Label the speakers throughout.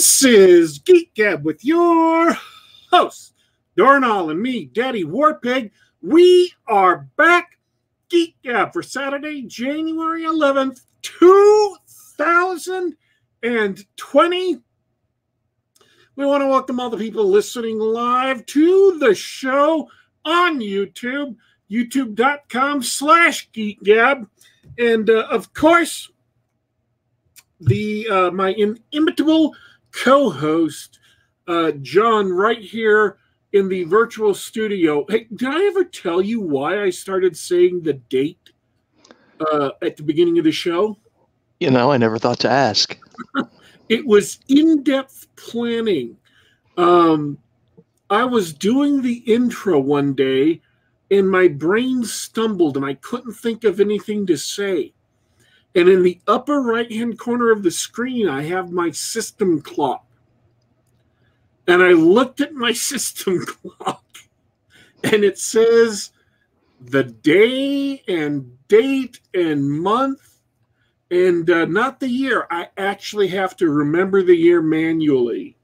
Speaker 1: This is Geek Gab with your host, Dornall, and me, Daddy Warpig. We are back, Geek Gab, for Saturday, January 11th, 2020. We want to welcome all the people listening live to the show on YouTube, youtube.com slash geekgab. And uh, of course, the uh, my inimitable co-host, uh, John, right here in the virtual studio. Hey, did I ever tell you why I started saying the date uh, at the beginning of the show?
Speaker 2: You know, I never thought to ask.
Speaker 1: it was in-depth planning. Um, I was doing the intro one day, and my brain stumbled, and I couldn't think of anything to say. And in the upper right hand corner of the screen, I have my system clock. And I looked at my system clock and it says the day and date and month and uh, not the year. I actually have to remember the year manually,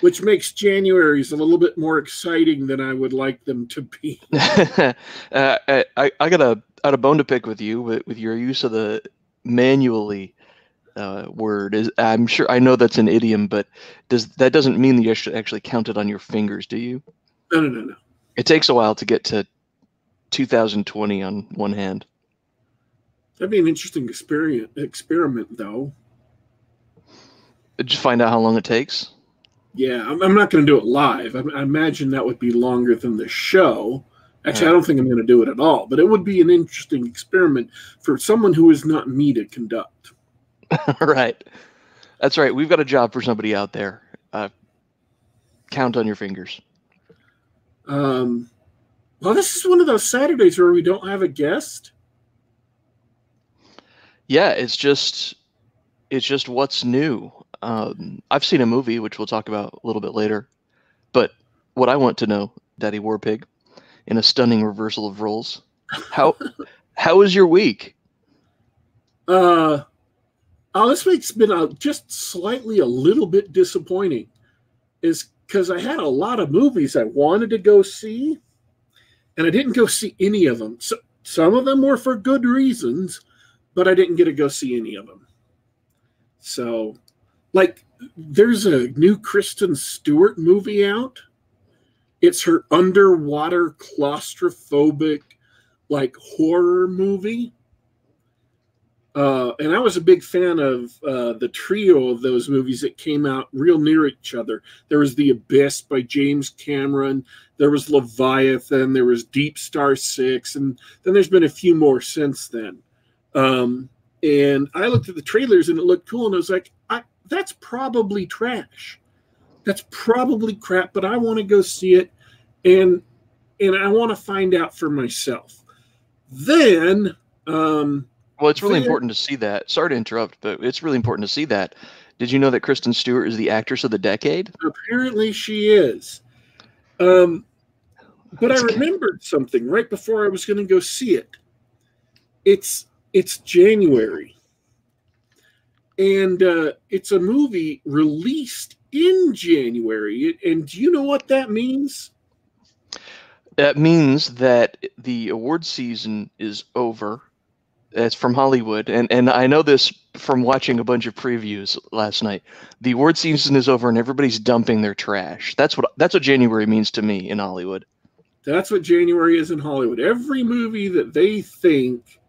Speaker 1: which makes January's a little bit more exciting than I would like them to be.
Speaker 2: uh, I, I got a out a bone to pick with you with, with your use of the manually uh, word. Is I'm sure I know that's an idiom, but does that doesn't mean that you should actually count it on your fingers, do you?
Speaker 1: No, no, no, no.
Speaker 2: It takes a while to get to 2020 on one hand.
Speaker 1: That'd be an interesting experiment, experiment though.
Speaker 2: Just find out how long it takes.
Speaker 1: Yeah, I'm, I'm not going to do it live. I, I, imagine that would be longer than the show. Actually, I don't think I'm going to do it at all, but it would be an interesting experiment for someone who is not me to conduct.
Speaker 2: right. That's right. We've got a job for somebody out there. Uh, count on your fingers.
Speaker 1: Um, well, this is one of those Saturdays where we don't have a guest.
Speaker 2: Yeah, it's just it's just what's new. Um, I've seen a movie which we'll talk about a little bit later, but what I want to know, Daddy Warpig, in a stunning reversal of roles. How how was your week?
Speaker 1: Uh oh, this week's been uh, just slightly a little bit disappointing. Is because I had a lot of movies I wanted to go see, and I didn't go see any of them. So some of them were for good reasons, but I didn't get to go see any of them. So, like, there's a new Kristen Stewart movie out it's her underwater claustrophobic like horror movie. Uh, and I was a big fan of uh, the trio of those movies that came out real near each other. There was The Abyss by James Cameron. There was Leviathan. There was Deep Star Six, and then there's been a few more since then. Um, and I looked at the trailers and it looked cool, and I was like, I, "That's probably trash." that's probably crap, but I want to go see it and and I want to find out for myself. Then um
Speaker 2: well, it's really
Speaker 1: then,
Speaker 2: important to see that. Sorry to interrupt, but it's really important to see that. Did you know that Kristen Stewart is the actress of the decade?
Speaker 1: Apparently she is. Um but I remembered something right before I was going to go see it. It's it's January. And uh, it's a movie released in January. And do you know what that means?
Speaker 2: That means that the award season is over. It's from Hollywood, and and I know this from watching a bunch of previews last night. The award season is over, and everybody's dumping their trash. That's what that's what January means to me in Hollywood.
Speaker 1: That's what January is in Hollywood. Every movie that they think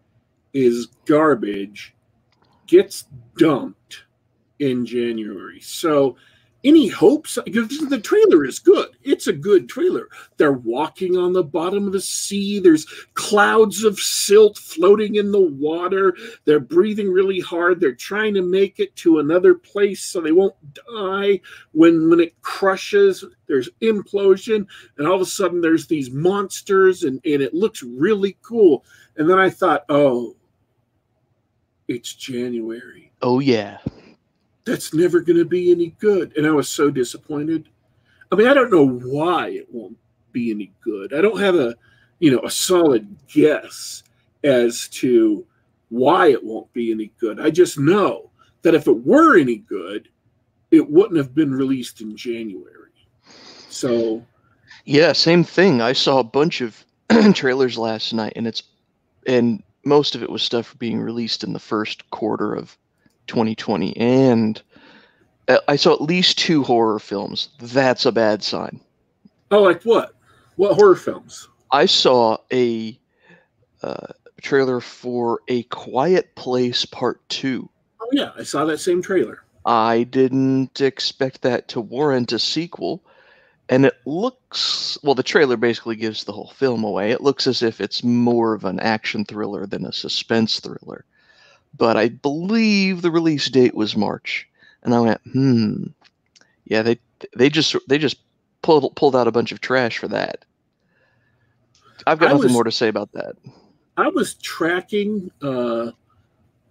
Speaker 1: is garbage gets dumped in January. So any hopes? The trailer is good. It's a good trailer. They're walking on the bottom of the sea. There's clouds of silt floating in the water. They're breathing really hard. They're trying to make it to another place so they won't die when when it crushes. There's implosion and all of a sudden there's these monsters and and it looks really cool. And then i thought oh it's january
Speaker 2: oh yeah
Speaker 1: that's never going to be any good. And I was so disappointed. I mean, I don't know why it won't be any good. I don't have a, you know, a solid guess as to why it won't be any good. I just know that if it were any good, it wouldn't have been released in January. So,
Speaker 2: yeah, same thing. I saw a bunch of trailers last night, and it's and most of it was stuff being released in the first quarter of 2020, and uh, I saw at least two horror films. That's a bad sign.
Speaker 1: Oh, like what? What horror films?
Speaker 2: I saw a uh, trailer for A Quiet Place Part Two.
Speaker 1: Oh yeah, I saw that same trailer.
Speaker 2: I didn't expect that to warrant a sequel. And it looks well, the trailer basically gives the whole film away. It looks as if it's more of an action thriller than a suspense thriller. But I believe the release date was March. And I went, hmm. Yeah, they they just they just pulled pulled out a bunch of trash for that. I've got I nothing was, more to say about that.
Speaker 1: I was tracking uh,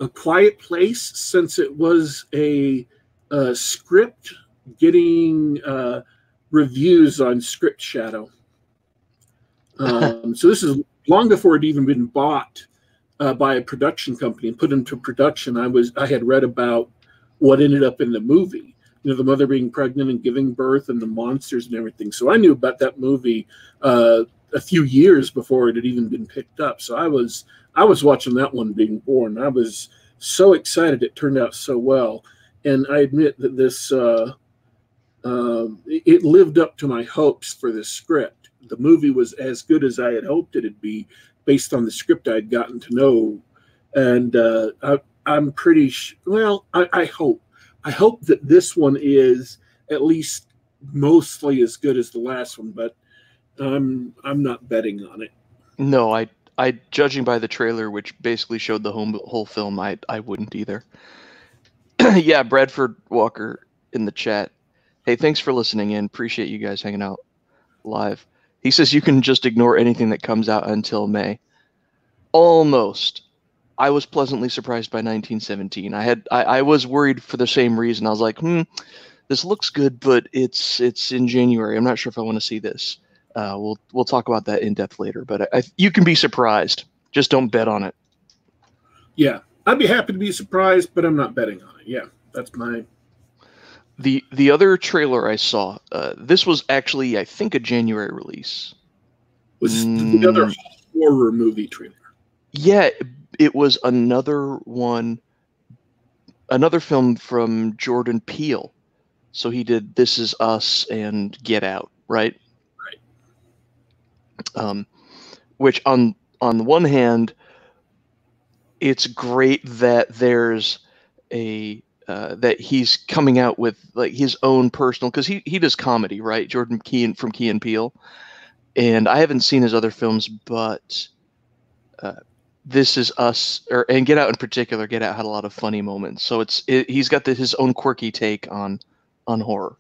Speaker 1: a quiet place since it was a, a script getting uh, reviews on Script Shadow. Um, so this is long before it even been bought uh, by a production company and put into production. I was I had read about what ended up in the movie. You know, the mother being pregnant and giving birth, and the monsters and everything. So I knew about that movie uh, a few years before it had even been picked up. So I was I was watching that one being born. I was so excited it turned out so well, and I admit that this uh, uh, it lived up to my hopes for the script. The movie was as good as I had hoped it'd be, based on the script I'd gotten to know, and uh, I, am pretty well. I, I hope I hope that this one is at least mostly as good as the last one, but I'm I'm not betting on it.
Speaker 2: No, I I judging by the trailer, which basically showed the whole whole film, I I wouldn't either. yeah, Bradford Walker in the chat Hey, thanks for listening in. Appreciate you guys hanging out live. He says you can just ignore anything that comes out until May. Almost. I was pleasantly surprised by 1917. I had I, I was worried for the same reason. I was like, hmm, this looks good, but it's it's in January. I'm not sure if I want to see this. Uh, we'll we'll talk about that in depth later. But I, I, you can be surprised. Just don't bet on it.
Speaker 1: Yeah, I'd be happy to be surprised, but I'm not betting on it. Yeah, that's my
Speaker 2: the the other trailer I saw, uh, this was actually I think a January release.
Speaker 1: Was mm, the other horror movie trailer?
Speaker 2: Yeah, it was another one, another film from Jordan Peele. So he did This Is Us and Get Out, right?
Speaker 1: Right.
Speaker 2: Um, which on on the one hand, it's great that there's a uh, that he's coming out with like his own personal because he he does comedy, right? Jordan Key from Key and Peele, and I haven't seen his other films, but uh, this is us or and Get Out in particular. Get Out had a lot of funny moments, so it's it, he's got the, his own quirky take on on horror.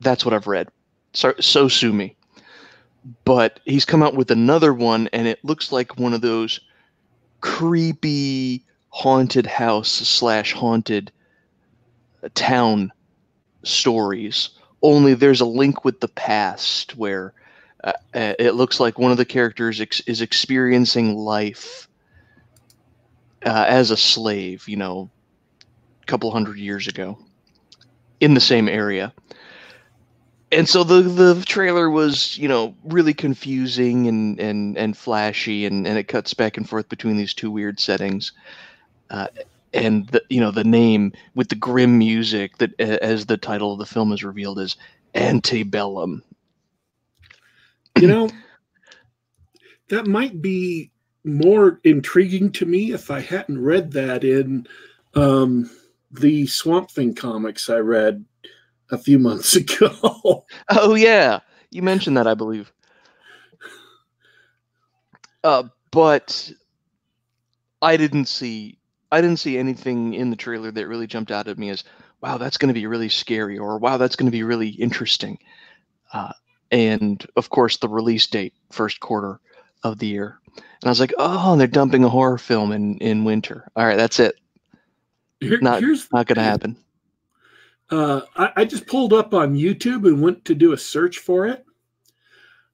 Speaker 2: That's what I've read. So so sue me, but he's come out with another one, and it looks like one of those creepy haunted house slash haunted town stories. Only there's a link with the past where uh, uh, it looks like one of the characters ex- is experiencing life uh, as a slave, you know, a couple hundred years ago in the same area. And so the the trailer was, you know, really confusing and and and flashy, and and it cuts back and forth between these two weird settings. Uh, and the, you know the name with the grim music that as the title of the film is revealed is antebellum.
Speaker 1: You know that might be more intriguing to me if i hadn't read that in um, the swamp thing comics i read a few months ago.
Speaker 2: Oh yeah. You mentioned that i believe. Uh, but i didn't see I didn't see anything in the trailer that really jumped out at me as, wow, that's going to be really scary, or wow, that's going to be really interesting. Uh, and of course, the release date, first quarter of the year. And I was like, oh, they're dumping a horror film in, in winter. All right, that's it. Here, not not going to happen.
Speaker 1: Uh, I, I, just pulled up on YouTube and went to do a search for it.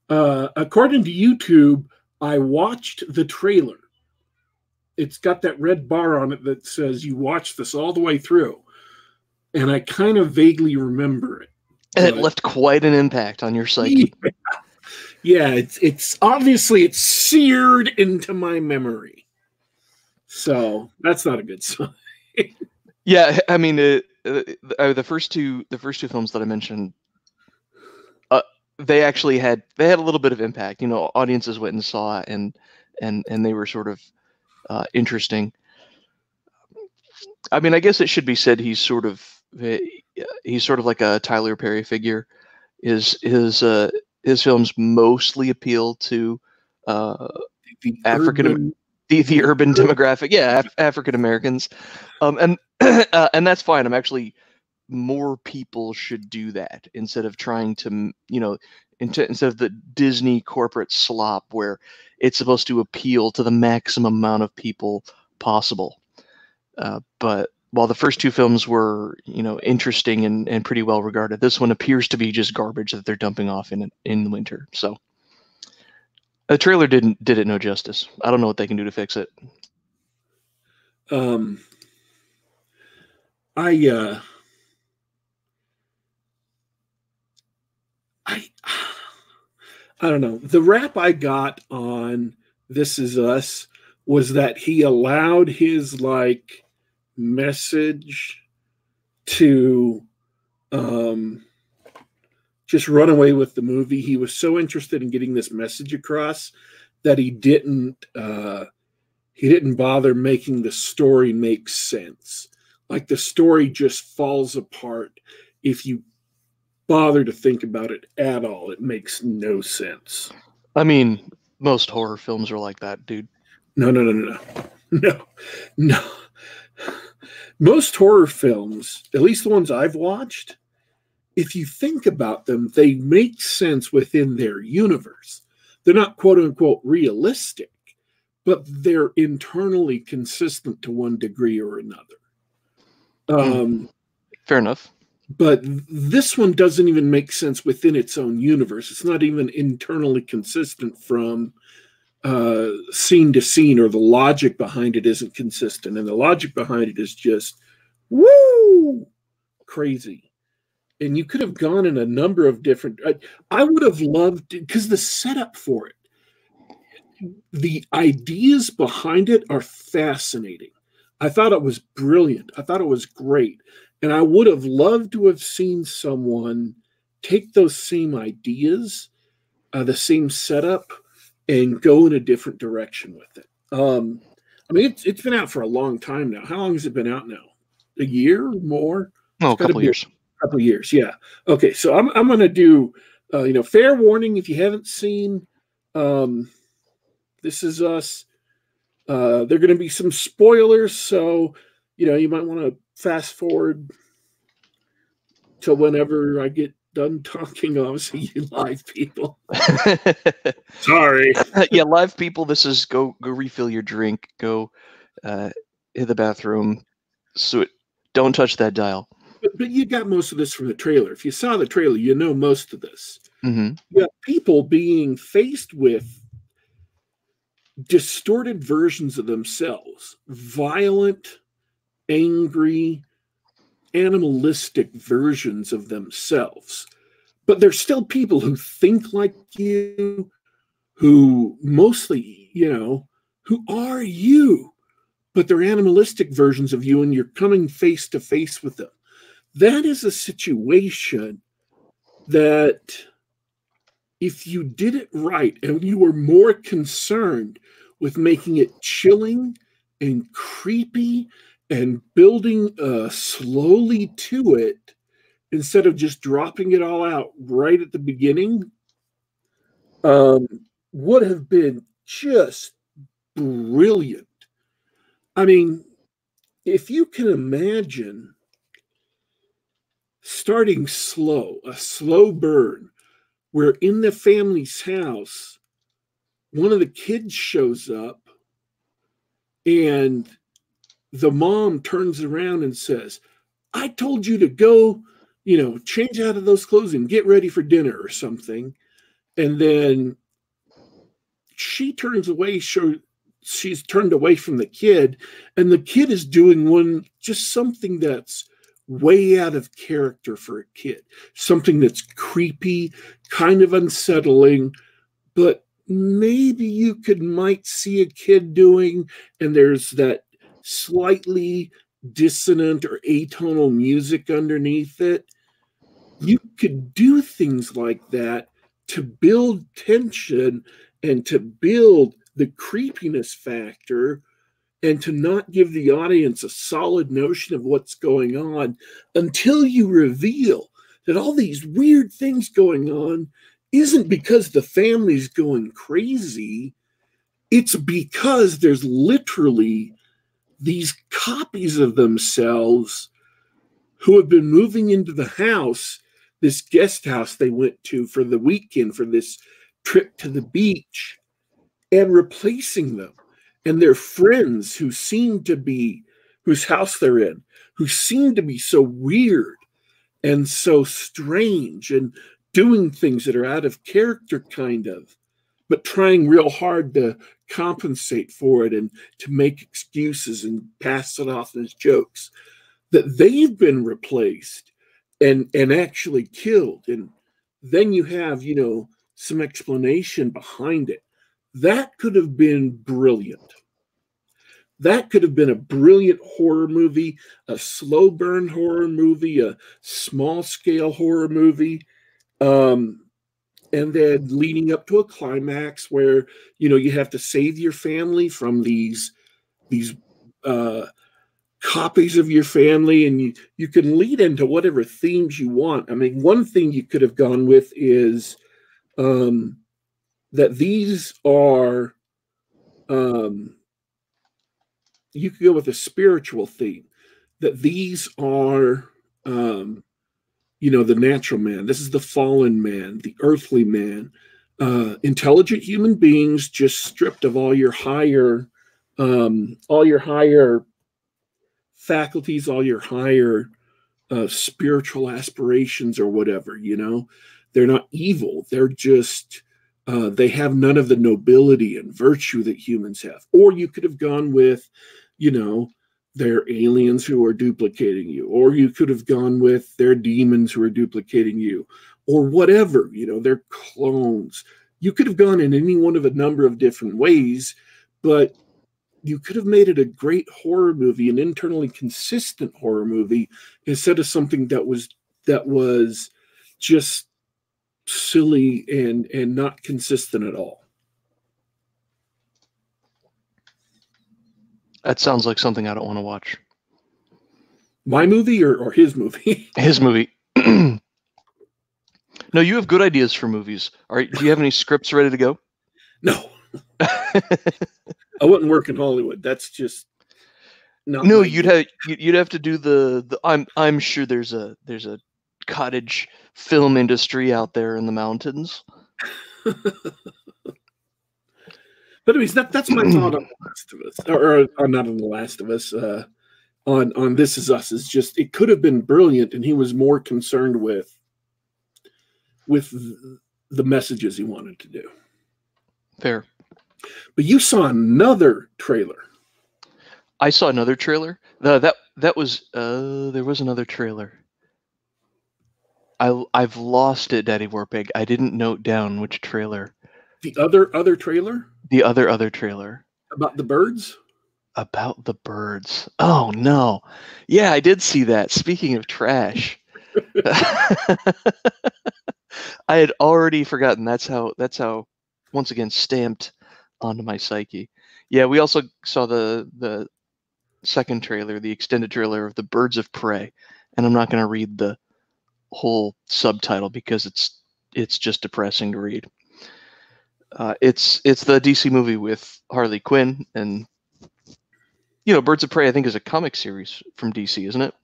Speaker 1: Uh, according to YouTube, I watched the trailer it's got that red bar on it that says you watch this all the way through. and I kind of vaguely remember it.
Speaker 2: And it left quite an impact on your psyche.
Speaker 1: Yeah, yeah it's it's obviously it's seared into my memory. So that's not a good sign.
Speaker 2: yeah, I mean, it, uh, the first two the first two films that I mentioned, uh, they actually had they had a little bit of impact. You know, audiences went and saw it, and and and they were sort of uh, interesting. I mean, I guess it should be said he's sort of eh, he's sort of like a Tyler Perry figure. His his uh, his films mostly appeal to uh, African the the urban demographic, yeah, Af- African Americans, um, and uh, and that's fine. I'm actually more people should do that instead of trying to you know instead of the Disney corporate slop where it's supposed to appeal to the maximum amount of people possible. Uh, but while the first two films were, you know, interesting and, and pretty well regarded, this one appears to be just garbage that they're dumping off in in the winter. So the trailer didn't did it no justice. I don't know what they can do to fix it.
Speaker 1: Um, I uh, I I don't know. The rap I got on This Is Us was that he allowed his like message to um just run away with the movie. He was so interested in getting this message across that he didn't uh he didn't bother making the story make sense. Like the story just falls apart if you bother to think about it at all. It makes no sense.
Speaker 2: I mean, most horror films are like that, dude.
Speaker 1: No, no, no, no, no. No. No. Most horror films, at least the ones I've watched, if you think about them, they make sense within their universe. They're not quote unquote realistic, but they're internally consistent to one degree or another.
Speaker 2: Hmm. Um, Fair enough
Speaker 1: but this one doesn't even make sense within its own universe. It's not even internally consistent from uh, scene to scene, or the logic behind it isn't consistent. And the logic behind it is just woo crazy. And you could have gone in a number of different. I, I would have loved because the setup for it, the ideas behind it are fascinating. I thought it was brilliant. I thought it was great. And I would have loved to have seen someone take those same ideas, uh, the same setup, and go in a different direction with it. Um, I mean, it's, it's been out for a long time now. How long has it been out now? A year more?
Speaker 2: Oh, a couple years.
Speaker 1: A couple years, yeah. Okay, so I'm, I'm going to do, uh, you know, fair warning if you haven't seen um, This Is Us. Uh, there are going to be some spoilers, so you know you might want to fast forward to whenever I get done talking. Obviously, you live people. Sorry.
Speaker 2: yeah, live people. This is go go refill your drink. Go uh, in the bathroom. So it, don't touch that dial.
Speaker 1: But, but you got most of this from the trailer. If you saw the trailer, you know most of this.
Speaker 2: Mm-hmm.
Speaker 1: You got people being faced with distorted versions of themselves, violent, angry, animalistic versions of themselves. But they're still people who think like you, who mostly, you know, who are you, but they're animalistic versions of you, and you're coming face to face with them. That is a situation that if you did it right and you were more concerned with making it chilling and creepy and building uh, slowly to it instead of just dropping it all out right at the beginning um, would have been just brilliant. I mean, if you can imagine starting slow, a slow burn, where in the family's house, one of the kids shows up and the mom turns around and says, I told you to go, you know, change out of those clothes and get ready for dinner or something. And then she turns away, she's turned away from the kid, and the kid is doing one just something that's way out of character for a kid. Something that's creepy, kind of unsettling, but maybe you could might see a kid doing, and there's that slightly dissonant or atonal music underneath it. You could do things like that to build tension and to build the creepiness factor and to not give the audience a solid notion of what's going on until you reveal that all these weird things going on isn't because the family's going crazy. It's because there's literally these copies of themselves who have been moving into the house, this guest house they went to for the weekend for this trip to the beach, and replacing them. And their friends who seem to be whose house they're in, who seem to be so weird and so strange and doing things that are out of character, kind of, but trying real hard to compensate for it and to make excuses and pass it off as jokes, that they've been replaced and and actually killed. And then you have, you know, some explanation behind it. That could have been brilliant. That could have been a brilliant horror movie, a slow burn horror movie, a small scale horror movie. Um, and then leading up to a climax where you know you have to save your family from these these uh, copies of your family and you you can lead into whatever themes you want. I mean one thing you could have gone with is um, that these are um, you could go with a spiritual theme that these are um, you know the natural man. This is the fallen man the earthly man. Uh, intelligent human beings just stripped of all your higher um, all your higher faculties all your higher uh, spiritual aspirations or whatever you know? They're not evil. They're just uh, they have none of the nobility and virtue that humans have. Or you could have gone with you know, they're aliens who are duplicating you, or you could have gone with they're demons who are duplicating you, or whatever, you know, they're clones. You could have gone in any one of a number of different ways, but you could have made it a great horror movie, an internally consistent horror movie, instead of something that was that was just silly and and not consistent at all.
Speaker 2: That sounds like something I don't want to watch.
Speaker 1: My movie or, or his movie?
Speaker 2: His movie. no, you have good ideas for movies. All right. Do you have any scripts ready to go?
Speaker 1: No. I wouldn't work in Hollywood. That's just
Speaker 2: not no. You'd have you'd have to do the, the I'm I'm sure there's a there's a cottage film industry out there in the mountains.
Speaker 1: But anyways, that that's my thought on The Last of Us, or, or, not on The Last of Us. Uh, on on This Is Us is just it could have been brilliant, and he was more concerned with with the messages he wanted to do.
Speaker 2: Fair.
Speaker 1: But you saw another trailer.
Speaker 2: I saw another trailer. No, that that was uh there was another trailer. I I've lost it, Daddy Warpig. I didn't note down which trailer.
Speaker 1: The other other trailer?
Speaker 2: The other other trailer.
Speaker 1: About the birds?
Speaker 2: About the birds. Oh no. Yeah, I did see that. Speaking of trash. I had already forgotten. That's how that's how once again stamped onto my psyche. Yeah, we also saw the the second trailer, the extended trailer of the Birds of Prey, and I'm not going to read the whole subtitle because it's it's just depressing to read. Uh, it's it's the DC movie with Harley Quinn and you know Birds of Prey. I think is a comic series from DC, isn't it?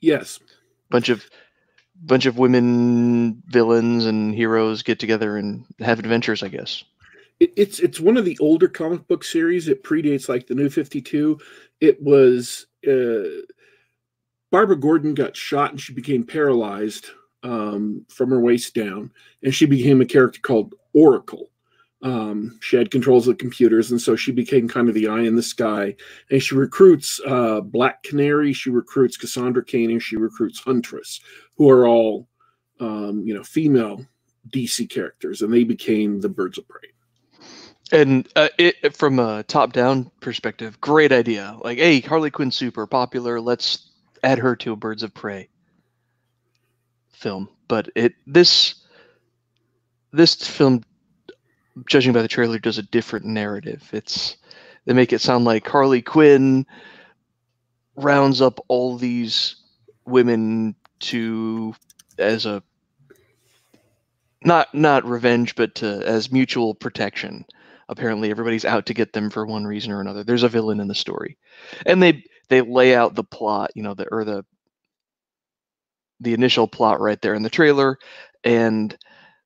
Speaker 1: Yes.
Speaker 2: Bunch of bunch of women villains and heroes get together and have adventures. I guess.
Speaker 1: It, it's it's one of the older comic book series. It predates like the New Fifty Two. It was uh, Barbara Gordon got shot and she became paralyzed um, from her waist down, and she became a character called Oracle Um, she had controls of computers, and so she became kind of the eye in the sky. And she recruits uh, Black Canary, she recruits Cassandra Cain, and she recruits Huntress, who are all, um, you know, female DC characters, and they became the Birds of Prey.
Speaker 2: And uh, it, from a top-down perspective, great idea. Like, hey, Harley Quinn super popular. Let's add her to a Birds of Prey film. But it this this film judging by the trailer, does a different narrative. It's they make it sound like Harley Quinn rounds up all these women to as a not not revenge, but to, as mutual protection. Apparently, everybody's out to get them for one reason or another. There's a villain in the story, and they they lay out the plot, you know, the or the the initial plot right there in the trailer, and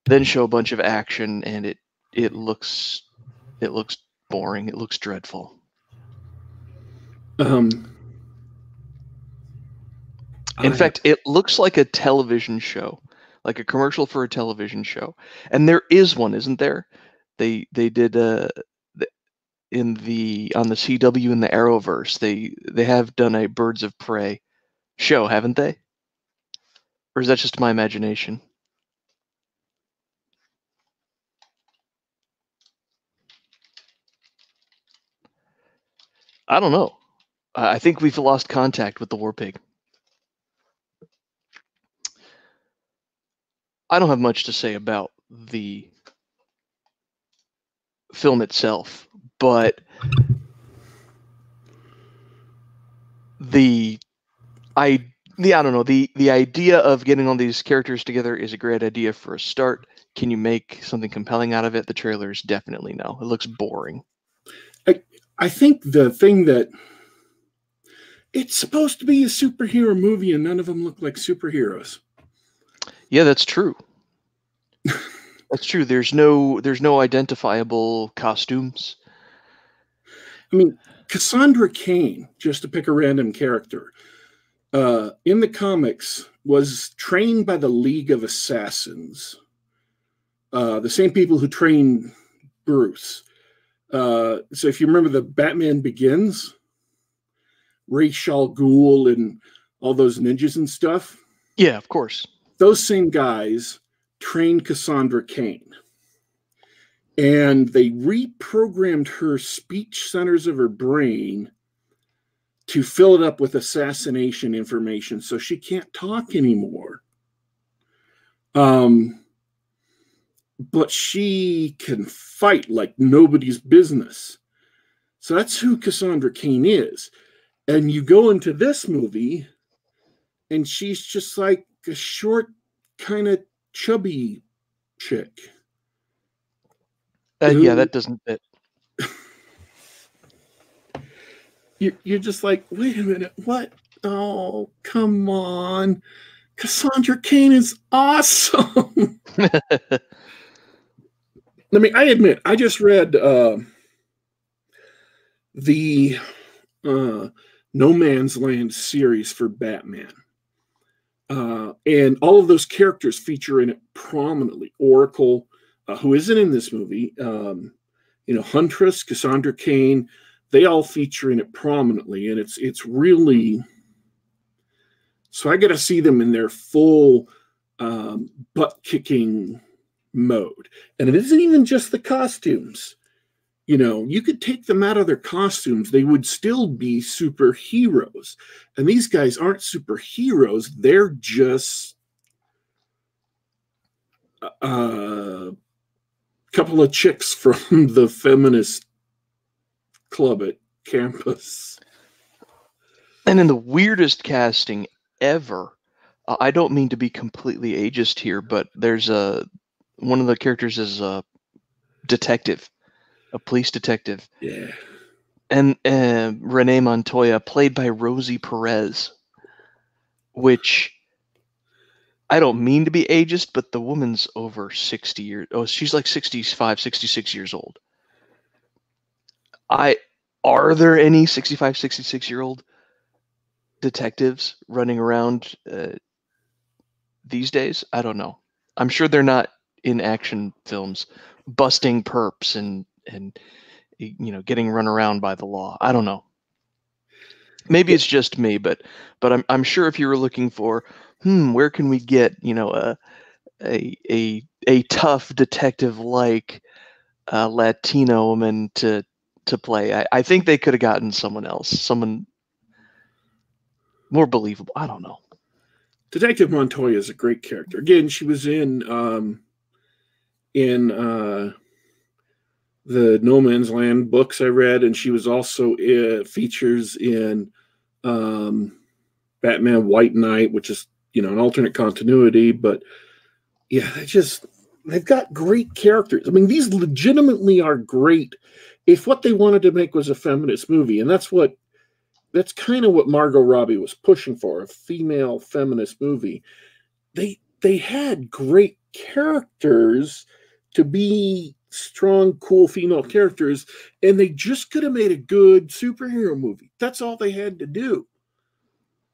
Speaker 2: then show a bunch of action, and it it looks it looks boring. It looks dreadful.
Speaker 1: Um.
Speaker 2: In I... fact, it looks like a television show, like a commercial for a television show. And there is one, isn't there? They they did uh in the on the CW in the Arrowverse. They they have done a Birds of Prey show, haven't they? Or is that just my imagination? I don't know. I think we've lost contact with the war pig. I don't have much to say about the film itself, but the I the I don't know. The the idea of getting all these characters together is a great idea for a start. Can you make something compelling out of it? The trailers definitely no. It looks boring.
Speaker 1: I think the thing that it's supposed to be a superhero movie and none of them look like superheroes.
Speaker 2: Yeah, that's true. that's true. There's no there's no identifiable costumes.
Speaker 1: I mean, Cassandra Cain, just to pick a random character, uh, in the comics was trained by the League of Assassins, uh, the same people who trained Bruce. Uh, so if you remember the Batman Begins, Ra's al Ghul and all those ninjas and stuff.
Speaker 2: Yeah, of course.
Speaker 1: Those same guys trained Cassandra Cain. And they reprogrammed her speech centers of her brain to fill it up with assassination information so she can't talk anymore. Um, but she can fight like nobody's business. So that's who Cassandra Cain is. And you go into this movie, and she's just like a short, kind of chubby chick.
Speaker 2: Uh, yeah, that doesn't fit.
Speaker 1: you're, you're just like, wait a minute, what? Oh, come on. Cassandra Cain is awesome. I mean, I admit, I just read uh, the uh, No Man's Land series for Batman. Uh, and all of those characters feature in it prominently. Oracle, uh, who isn't in this movie, um, you know, Huntress, Cassandra Cain, they all feature in it prominently, and it's it's really. So I got to see them in their full um, butt kicking mode. And it isn't even just the costumes. You know, you could take them out of their costumes, they would still be superheroes. And these guys aren't superheroes, they're just a uh, couple of chicks from the feminist club at campus.
Speaker 2: And in the weirdest casting ever, I don't mean to be completely ageist here, but there's a one of the characters is a detective, a police detective.
Speaker 1: Yeah.
Speaker 2: And uh, Renee Montoya, played by Rosie Perez, which I don't mean to be ageist, but the woman's over 60 years. Oh, she's like 65, 66 years old. I are there any 65, 66 year old detectives running around uh, these days? I don't know. I'm sure they're not in action films, busting perps and and you know getting run around by the law. I don't know. Maybe it's just me, but but I'm I'm sure if you were looking for hmm, where can we get you know a a a, a tough detective like uh, Latino woman to to play, I, I think they could have gotten someone else, someone more believable. I don't know.
Speaker 1: Detective Montoya is a great character. Again, she was in um, in uh, the No Man's Land books I read, and she was also uh, features in um, Batman White Knight, which is you know an alternate continuity. But yeah, they just they've got great characters. I mean, these legitimately are great. If what they wanted to make was a feminist movie, and that's what that's kind of what Margot Robbie was pushing for, a female feminist movie. They they had great characters to be strong, cool female characters, and they just could have made a good superhero movie. That's all they had to do.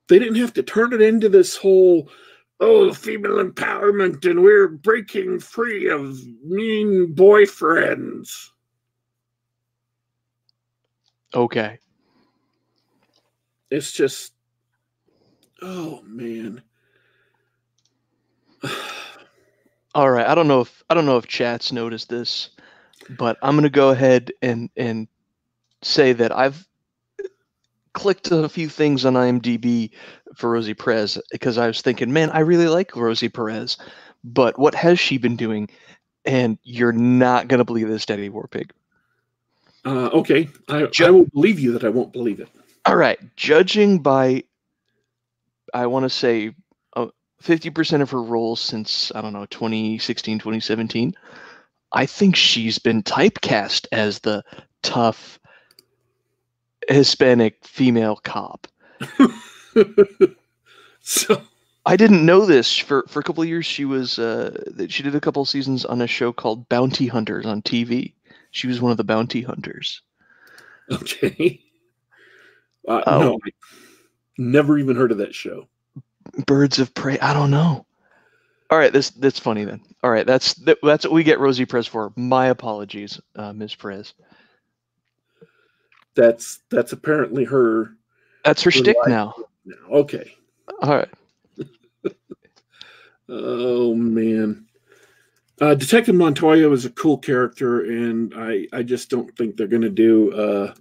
Speaker 1: They didn't have to turn it into this whole, oh, female empowerment, and we're breaking free of mean boyfriends.
Speaker 2: Okay.
Speaker 1: It's just, oh man.
Speaker 2: All right, I don't know if I don't know if chat's noticed this, but I'm gonna go ahead and and say that I've clicked a few things on IMDb for Rosie Perez because I was thinking, man, I really like Rosie Perez, but what has she been doing? And you're not gonna believe this, Daddy Warpig.
Speaker 1: Uh, okay, I, Ju- I will believe you that I won't believe it.
Speaker 2: All right, judging by, I want to say 50% of her roles since, I don't know, 2016, 2017, I think she's been typecast as the tough Hispanic female cop.
Speaker 1: so
Speaker 2: I didn't know this for for a couple of years. She was uh, she did a couple of seasons on a show called Bounty Hunters on TV. She was one of the bounty hunters.
Speaker 1: Okay. Uh, oh. No, never even heard of that show.
Speaker 2: Birds of Prey. I don't know. All right, this that's funny then. All right, that's that, that's what we get Rosie Perez for. My apologies, uh, Ms. Perez.
Speaker 1: That's that's apparently her.
Speaker 2: That's her, her shtick now.
Speaker 1: now. Okay.
Speaker 2: All right.
Speaker 1: oh man. Uh, Detective Montoya was a cool character, and I, I just don't think they're going to do. Uh,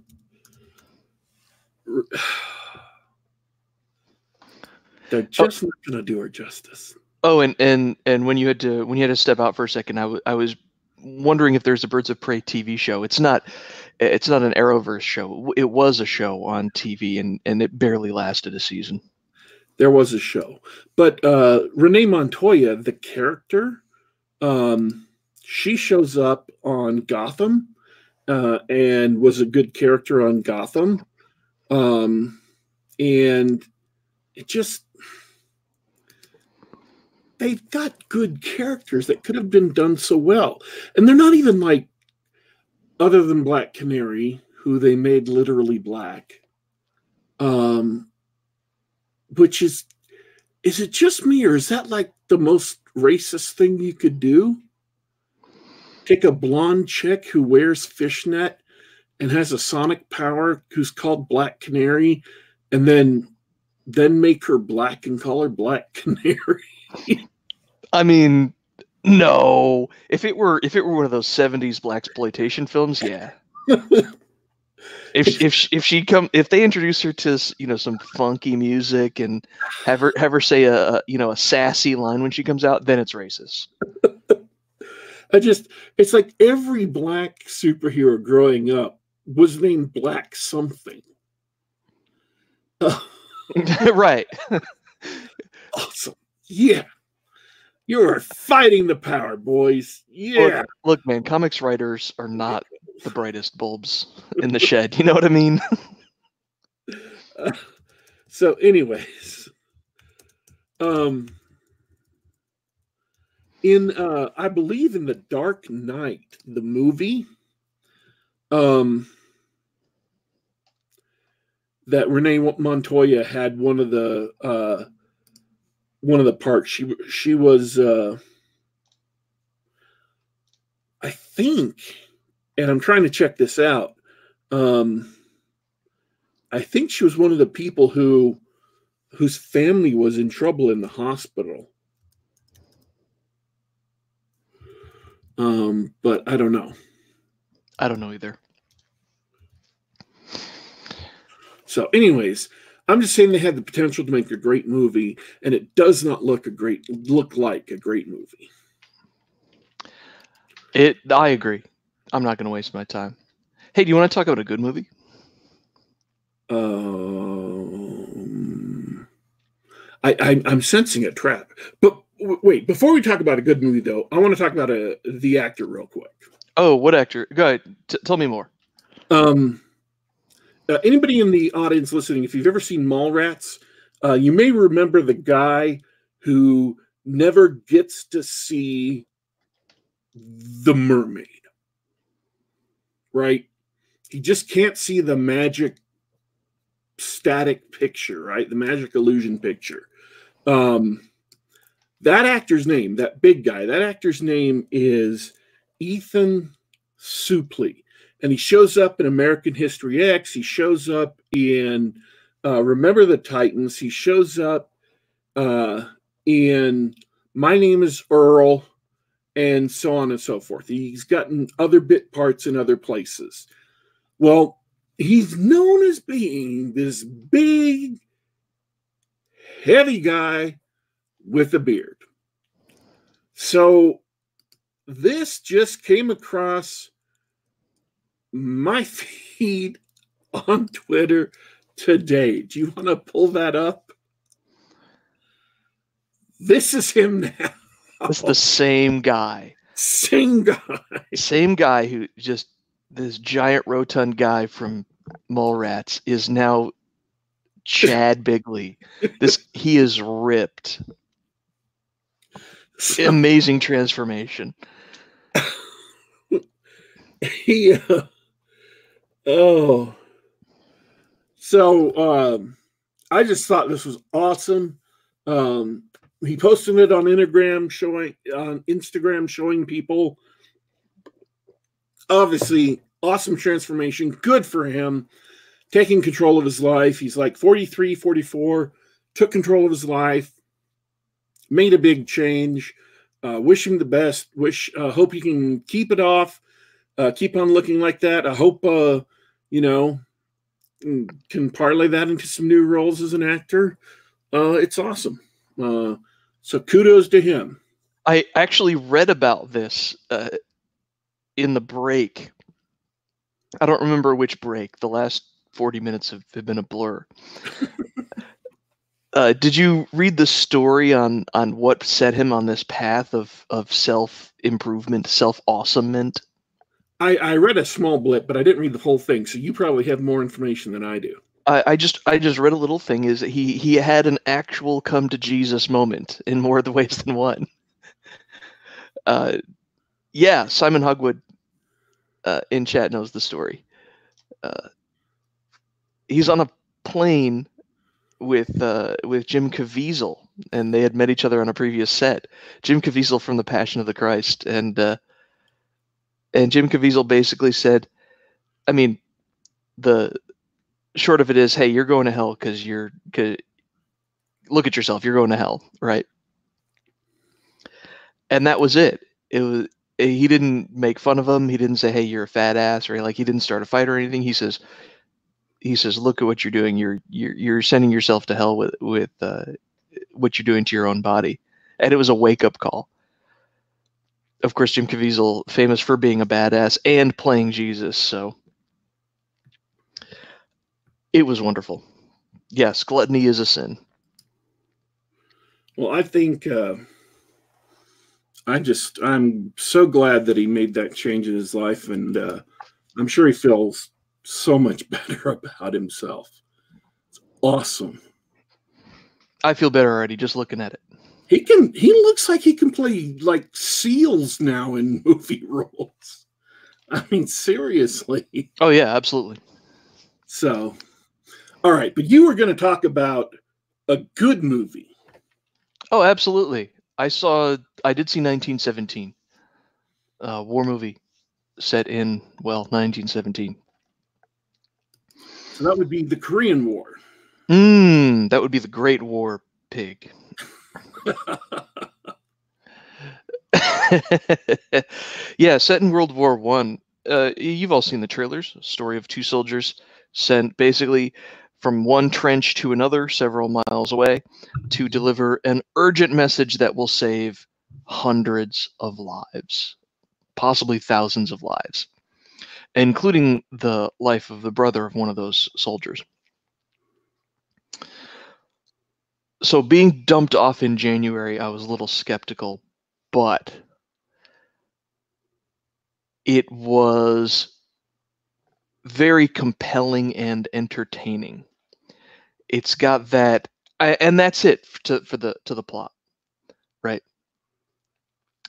Speaker 1: they're just oh. not going to do her justice.
Speaker 2: Oh, and and and when you had to when you had to step out for a second, I, w- I was wondering if there's a Birds of Prey TV show. It's not it's not an Arrowverse show. It was a show on TV, and and it barely lasted a season.
Speaker 1: There was a show, but uh, Renee Montoya, the character, um, she shows up on Gotham, uh, and was a good character on Gotham, um, and it just they've got good characters that could have been done so well. And they're not even like, other than Black Canary, who they made literally black, um, which is, is it just me or is that like the most racist thing you could do? Take a blonde chick who wears fishnet and has a sonic power who's called Black Canary, and then then make her black and call her Black Canary.
Speaker 2: I mean, no. If it were if it were one of those '70s black exploitation films, yeah. if if if she come if they introduce her to you know some funky music and have her have her say a, a you know a sassy line when she comes out, then it's racist.
Speaker 1: I just it's like every black superhero growing up was named Black something.
Speaker 2: right.
Speaker 1: awesome. Yeah. You are fighting the power, boys. Yeah.
Speaker 2: Look, look, man, comics writers are not the brightest bulbs in the shed. You know what I mean?
Speaker 1: uh, so, anyways, um, in uh, I believe in the Dark Knight, the movie, um, that Renee Montoya had one of the uh one of the parts. She she was uh, I think, and I'm trying to check this out. Um, I think she was one of the people who whose family was in trouble in the hospital. Um, but I don't know.
Speaker 2: I don't know either.
Speaker 1: So, anyways, I'm just saying they had the potential to make a great movie, and it does not look a great look like a great movie.
Speaker 2: It. I agree. I'm not going to waste my time. Hey, do you want to talk about a good movie?
Speaker 1: Um, I, I I'm sensing a trap, but w- wait. Before we talk about a good movie, though, I want to talk about a the actor real quick.
Speaker 2: Oh, what actor? Go ahead. T- tell me more.
Speaker 1: Um, uh, anybody in the audience listening, if you've ever seen Mallrats, uh, you may remember the guy who never gets to see the mermaid. Right? He just can't see the magic static picture, right? The magic illusion picture. Um, that actor's name, that big guy, that actor's name is Ethan Suplee. And he shows up in American History X. He shows up in uh, Remember the Titans. He shows up uh, in My Name is Earl, and so on and so forth. He's gotten other bit parts in other places. Well, he's known as being this big, heavy guy with a beard. So this just came across my feed on Twitter today. Do you want to pull that up? This is him now.
Speaker 2: It's the same guy.
Speaker 1: Same guy.
Speaker 2: Same guy who just this giant rotund guy from Mallrats is now Chad Bigley. This he is ripped.
Speaker 1: So,
Speaker 2: Amazing transformation.
Speaker 1: he, uh, oh. So um, I just thought this was awesome. Um, he posted it on Instagram showing on Instagram showing people obviously awesome transformation good for him taking control of his life. He's like 43 44 took control of his life made a big change. Uh, wish him the best. Wish uh, hope he can keep it off. Uh, keep on looking like that. I hope uh, you know can parlay that into some new roles as an actor uh, it's awesome uh, so kudos to him.
Speaker 2: I actually read about this uh, in the break. I don't remember which break. The last 40 minutes have, have been a blur. uh, did you read the story on on what set him on this path of of self improvement, self awesomement?
Speaker 1: I, I read a small blip, but I didn't read the whole thing. So you probably have more information than I do.
Speaker 2: I, I just I just read a little thing. Is he he had an actual come to Jesus moment in more of the ways than one. Uh, yeah, Simon Hogwood uh, in chat knows the story. Uh, he's on a plane with uh, with Jim Caviezel, and they had met each other on a previous set. Jim Caviezel from The Passion of the Christ, and uh, and Jim Caviezel basically said, I mean, the short of it is, hey, you're going to hell because you're cause, look at yourself, you're going to hell, right? And that was it. It was he didn't make fun of him. He didn't say, "Hey, you're a fat ass," or like he didn't start a fight or anything. He says, he says, "Look at what you're doing. You're you're you're sending yourself to hell with with uh, what you're doing to your own body." And it was a wake up call. Of course, Jim Caviezel, famous for being a badass and playing Jesus, so it was wonderful. Yes, gluttony is a sin.
Speaker 1: Well, I think uh, I just I'm so glad that he made that change in his life, and uh, I'm sure he feels so much better about himself. It's awesome.
Speaker 2: I feel better already just looking at it.
Speaker 1: He can. He looks like he can play like seals now in movie roles. I mean, seriously.
Speaker 2: Oh yeah, absolutely.
Speaker 1: So, all right, but you were going to talk about a good movie.
Speaker 2: Oh, absolutely. I saw. I did see 1917. uh, war movie set in well 1917.
Speaker 1: So that would be the Korean War.
Speaker 2: Mm, that would be the Great War Pig. yeah, set in World War One. Uh, you've all seen the trailers. Story of two soldiers sent basically from one trench to another, several miles away, to deliver an urgent message that will save hundreds of lives, possibly thousands of lives, including the life of the brother of one of those soldiers. So, being dumped off in January, I was a little skeptical, but it was very compelling and entertaining. It's got that, and that's it to, for the to the plot, right?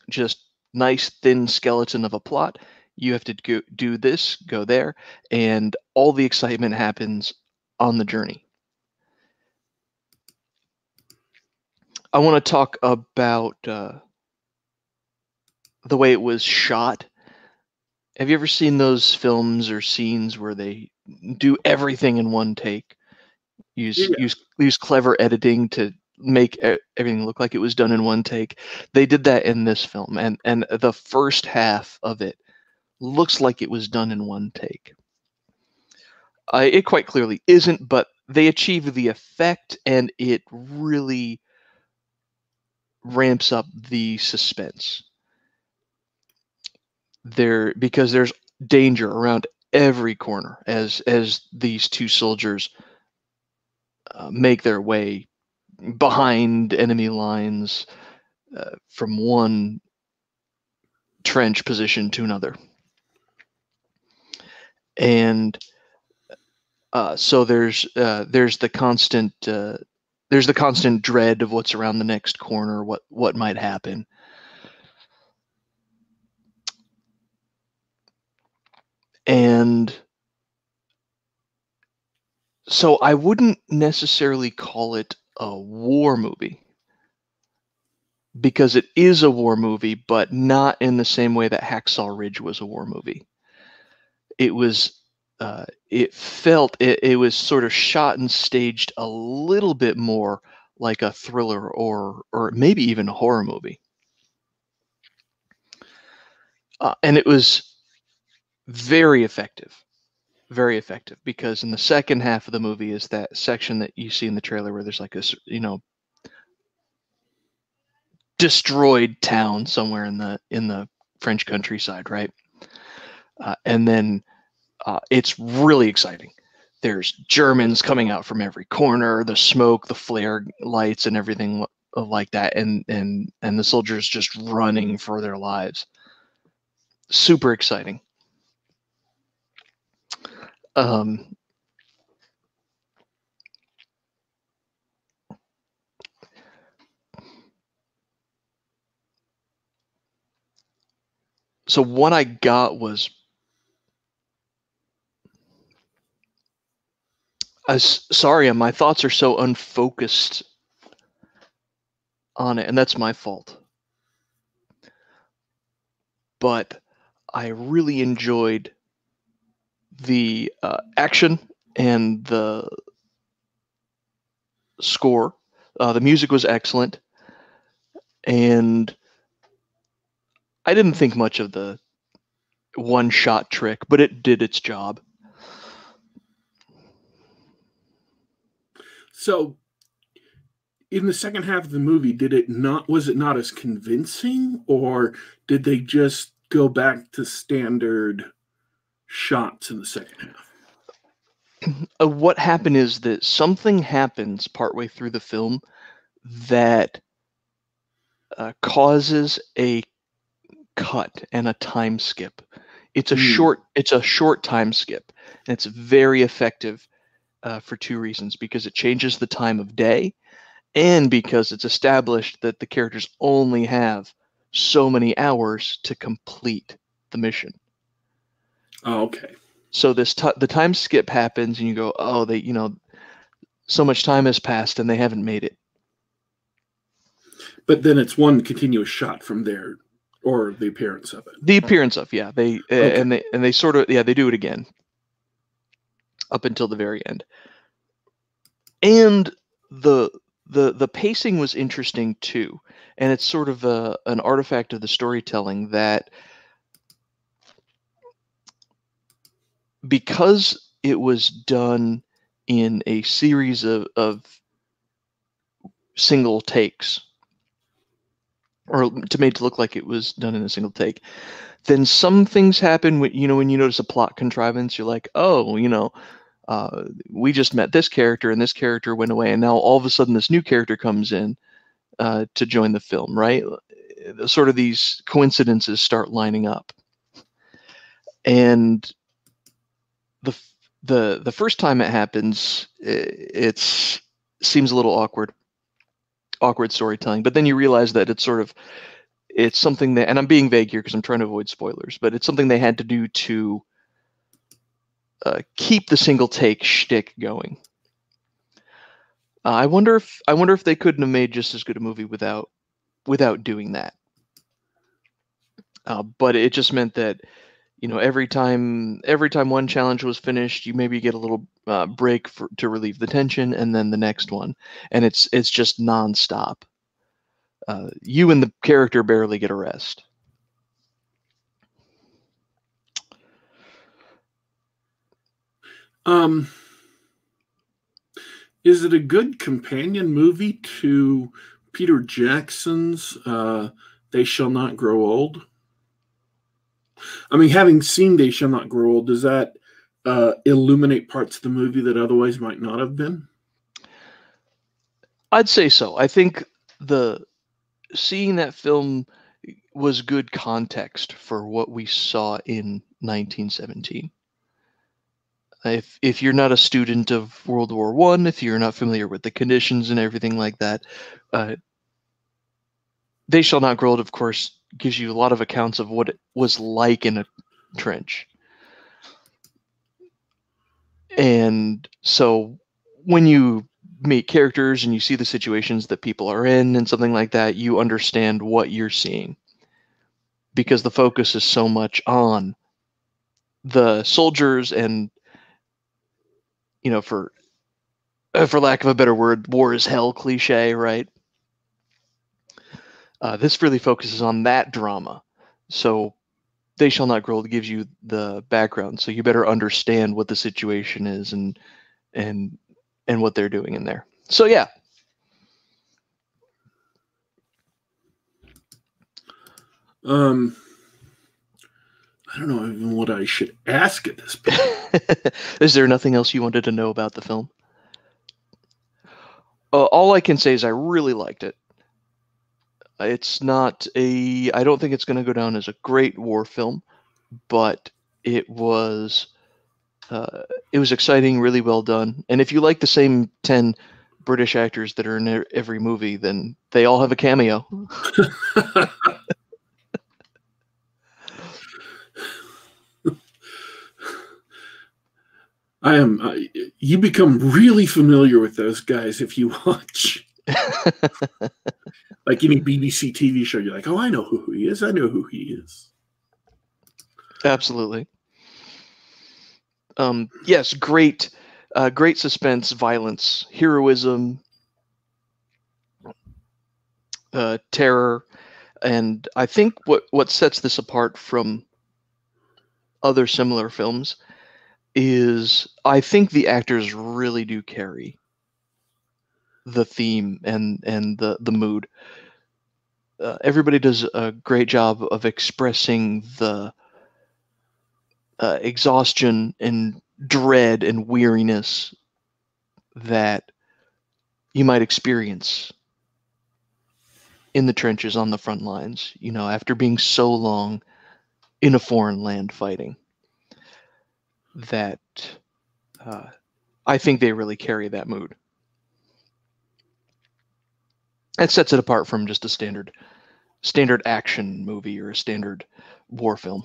Speaker 2: Just nice thin skeleton of a plot. You have to go, do this, go there, and all the excitement happens on the journey. I want to talk about uh, the way it was shot. Have you ever seen those films or scenes where they do everything in one take? Use
Speaker 1: Yeah.
Speaker 2: use use clever editing to make everything look like it was done in one take. They did that in this film, and and the first half of it looks like it was done in one take. Uh, it quite clearly isn't, but they achieve the effect, and it really ramps up the suspense. There because there's danger around every corner as as these two soldiers uh, make their way behind enemy lines uh, from one trench position to another. And uh, so there's uh, there's the constant uh, there's the constant dread of what's around the next corner what what might happen and so I wouldn't necessarily call it a war movie because it is a war movie, but not in the same way that Hacksaw Ridge was a war movie. It was, uh, it felt, it, it was sort of shot and staged a little bit more like a thriller or, or maybe even a horror movie. Uh, and it was very effective very effective because in the second half of the movie is that section that you see in the trailer where there's like this you know destroyed town somewhere in the in the french countryside right uh, and then uh, it's really exciting. There's germans coming out from every corner the smoke the flare lights and everything like that and and and the soldiers just running for their lives. Super exciting. Um, so what I got was I sorry, my thoughts are so unfocused on it, and that's my fault. But I really enjoyed the uh, action and the score. Uh, the music was excellent, and I didn't think much of the one-shot trick, but it did its job.
Speaker 1: So, in the second half of the movie, did it not? Was it not as convincing, or did they just go back to standard shots in the second half?
Speaker 2: Uh, what happened is that something happens partway through the film that uh, causes a cut and a time skip. It's a
Speaker 1: Hmm.
Speaker 2: short. It's a short time skip, and it's very effective uh, for two reasons: because it changes the time of day, and because it's established that the characters only have so many hours to complete the mission.
Speaker 1: Oh, okay.
Speaker 2: So this ti the time skip happens, and you go, "Oh, they, you know, so much time has passed, and they haven't made it."
Speaker 1: But then it's one continuous shot from there or the appearance of it.
Speaker 2: The appearance of yeah, they okay. and they and they sort of yeah they do it again up until the very end, and the the the pacing was interesting too, and it's sort of a an artifact of the storytelling that because it was done in a series of, of single takes or to make it look like it was done in a single take. Then some things happen when you know when you notice a plot contrivance, you're like, oh, you know, uh, we just met this character and this character went away, and now all of a sudden this new character comes in uh, to join the film, right? Sort of these coincidences start lining up, and the the the first time it happens, it, it's seems a little awkward awkward storytelling. But then you realize that it's sort of it's something that, and I'm being vague here because I'm trying to avoid spoilers, but it's something they had to do to uh, keep the single take shtick going. Uh, I wonder if I wonder if they couldn't have made just as good a movie without without doing that. Uh, but it just meant that you know every time every time one challenge was finished you maybe get a little uh, break for, to relieve the tension and then the next one and it's it's just nonstop uh, you and the character barely get a rest
Speaker 1: um is it a good companion movie to peter jackson's uh, they shall not grow old I mean, having seen They Shall Not Grow Old, does that uh, illuminate parts of the movie that otherwise might not have been?
Speaker 2: I'd say so. I think the seeing that film was good context for what we saw in 1917. If if you're not a student of World War One, if you're not familiar with the conditions and everything like that, uh, they shall not grow old. Of course, gives you a lot of accounts of what it was like in a trench. And so when you meet characters and you see the situations that people are in and something like that, you understand what you're seeing. Because the focus is so much on the soldiers and you know for uh, for lack of a better word war is hell cliche right uh, this really focuses on that drama. So they shall not grow gives you the background, so you better understand what the situation is and and and what they're doing in there. So yeah.
Speaker 1: Um I don't know even what I should ask at this point.
Speaker 2: is there nothing else you wanted to know about the film? Uh, all I can say is I really liked it. It's not a. I don't think it's going to go down as a great war film, but it was. Uh, it was exciting, really well done. And if you like the same ten British actors that are in every movie, then they all have a cameo.
Speaker 1: I am. Uh, you become really familiar with those guys if you watch like any BBC TV show, you're like, oh, I know who he is. I know who he is.
Speaker 2: Absolutely. Um, yes, great, uh, great suspense, violence, heroism, uh, terror, and I think what what sets this apart from other similar films is I think the actors really do carry the theme and and the the mood. Uh, everybody does a great job of expressing the uh, exhaustion and dread and weariness that you might experience in the trenches on the front lines, you know, after being so long in a foreign land fighting. That uh, I think they really carry that mood. That sets it apart from just a standard standard action movie or a standard war film.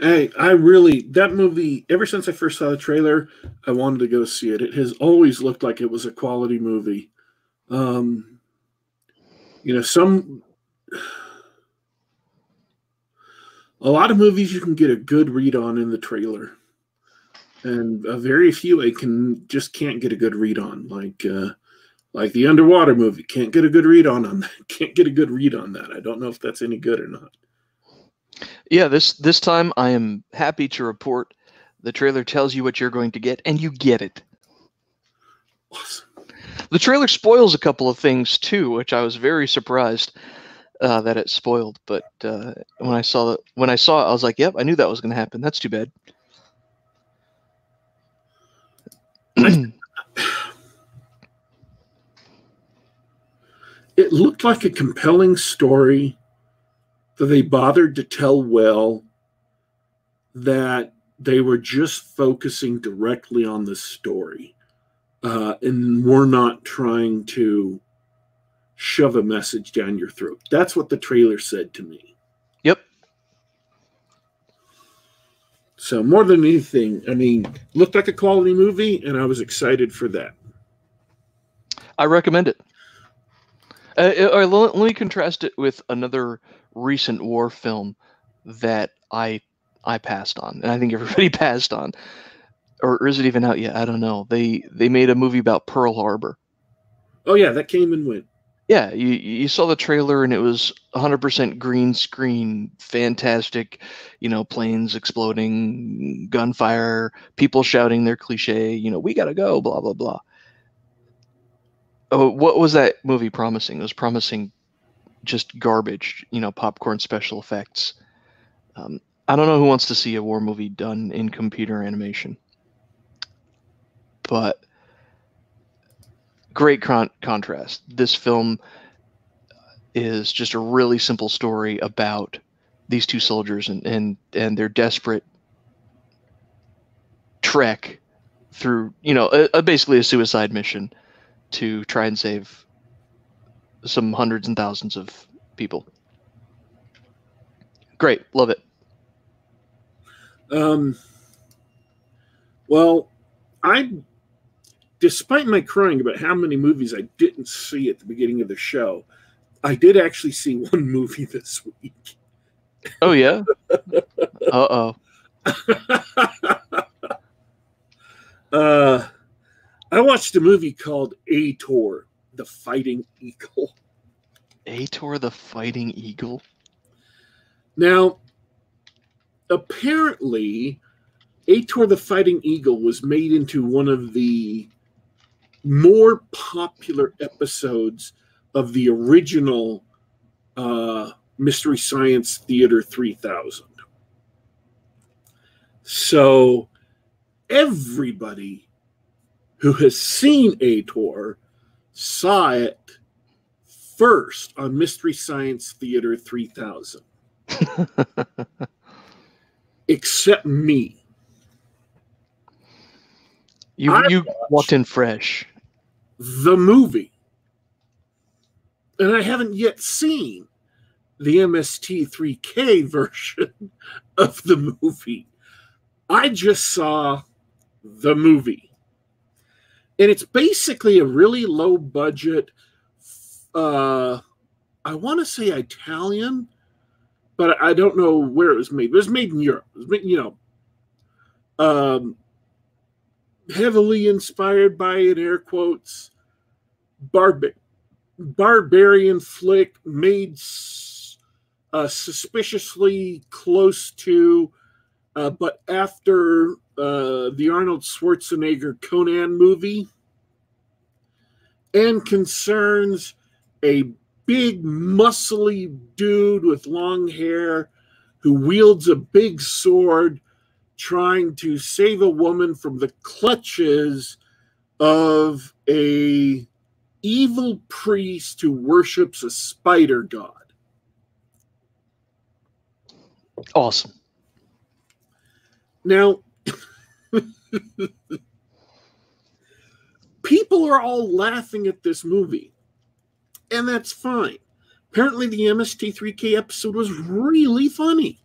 Speaker 1: Hey, I really that movie. Ever since I first saw the trailer, I wanted to go see it. It has always looked like it was a quality movie. Um, you know, some a lot of movies you can get a good read on in the trailer, and a very few I can just can't get a good read on, like uh, like the underwater movie. Can't get a good read on on that. Can't get a good read on that. I don't know if that's any good or not.
Speaker 2: Yeah, this this time I am happy to report the trailer tells you what you're going to get, and you get it.
Speaker 1: Awesome.
Speaker 2: The trailer spoils a couple of things too, which I was very surprised uh, that it spoiled. But uh, when I saw it, when I saw it, I was like, "Yep, I knew that was going to happen. That's too bad."
Speaker 1: it looked like a compelling story that they bothered to tell well, that they were just focusing directly on the story uh, and were not trying to shove a message down your throat. That's what the trailer said to me.
Speaker 2: Yep.
Speaker 1: So more than anything, I mean, looked like a quality movie, and I was excited for that.
Speaker 2: I recommend it. Uh, uh, let me contrast it with another recent war film that I I passed on, and I think everybody passed on, or is it even out yet? I don't know. They they made a movie about Pearl Harbor.
Speaker 1: Oh yeah, that came and went.
Speaker 2: Yeah, you you saw the trailer and it was 100% green screen, fantastic, you know, planes exploding, gunfire, people shouting their cliche, you know, we got to go, blah blah blah. Oh, what was that movie promising? It was promising just garbage, you know, popcorn special effects. Um, I don't know who wants to see a war movie done in computer animation, but great con- contrast. This film is just a really simple story about these two soldiers and and and their desperate trek through, you know, a, a basically a suicide mission to try and save some hundreds and thousands of people. Great, love it.
Speaker 1: Um, well, I, despite my crying about how many movies I didn't see at the beginning of the show, I did actually see one movie this week.
Speaker 2: Oh yeah. uh oh.
Speaker 1: uh, I watched a movie called Ator, the Fighting Eagle.
Speaker 2: Ator, the Fighting Eagle.
Speaker 1: Now, apparently, Ator the Fighting Eagle was made into one of the more popular episodes of the original uh, Mystery Science Theater 3000. So, everybody who has seen Ator saw it first on Mystery Science Theater 3000. Except me.
Speaker 2: You
Speaker 1: I
Speaker 2: you walked in fresh.
Speaker 1: The movie. And I haven't yet seen the MST3K version of the movie. I just saw the movie. And it's basically a really low budget uh, I want to say Italian, but I don't know where it was made. It was made in Europe. It was made, you know, um, heavily inspired by, in air quotes, barba- barbarian flick made uh, suspiciously close to, uh, but after uh, the Arnold Schwarzenegger Conan movie, and concerns a big, muscly dude with long hair who wields a big sword trying to save a woman from the clutches of a evil priest who worships a spider god.
Speaker 2: Awesome.
Speaker 1: Now, people are all laughing at this movie and that's fine. Apparently, the MST3K episode was really funny.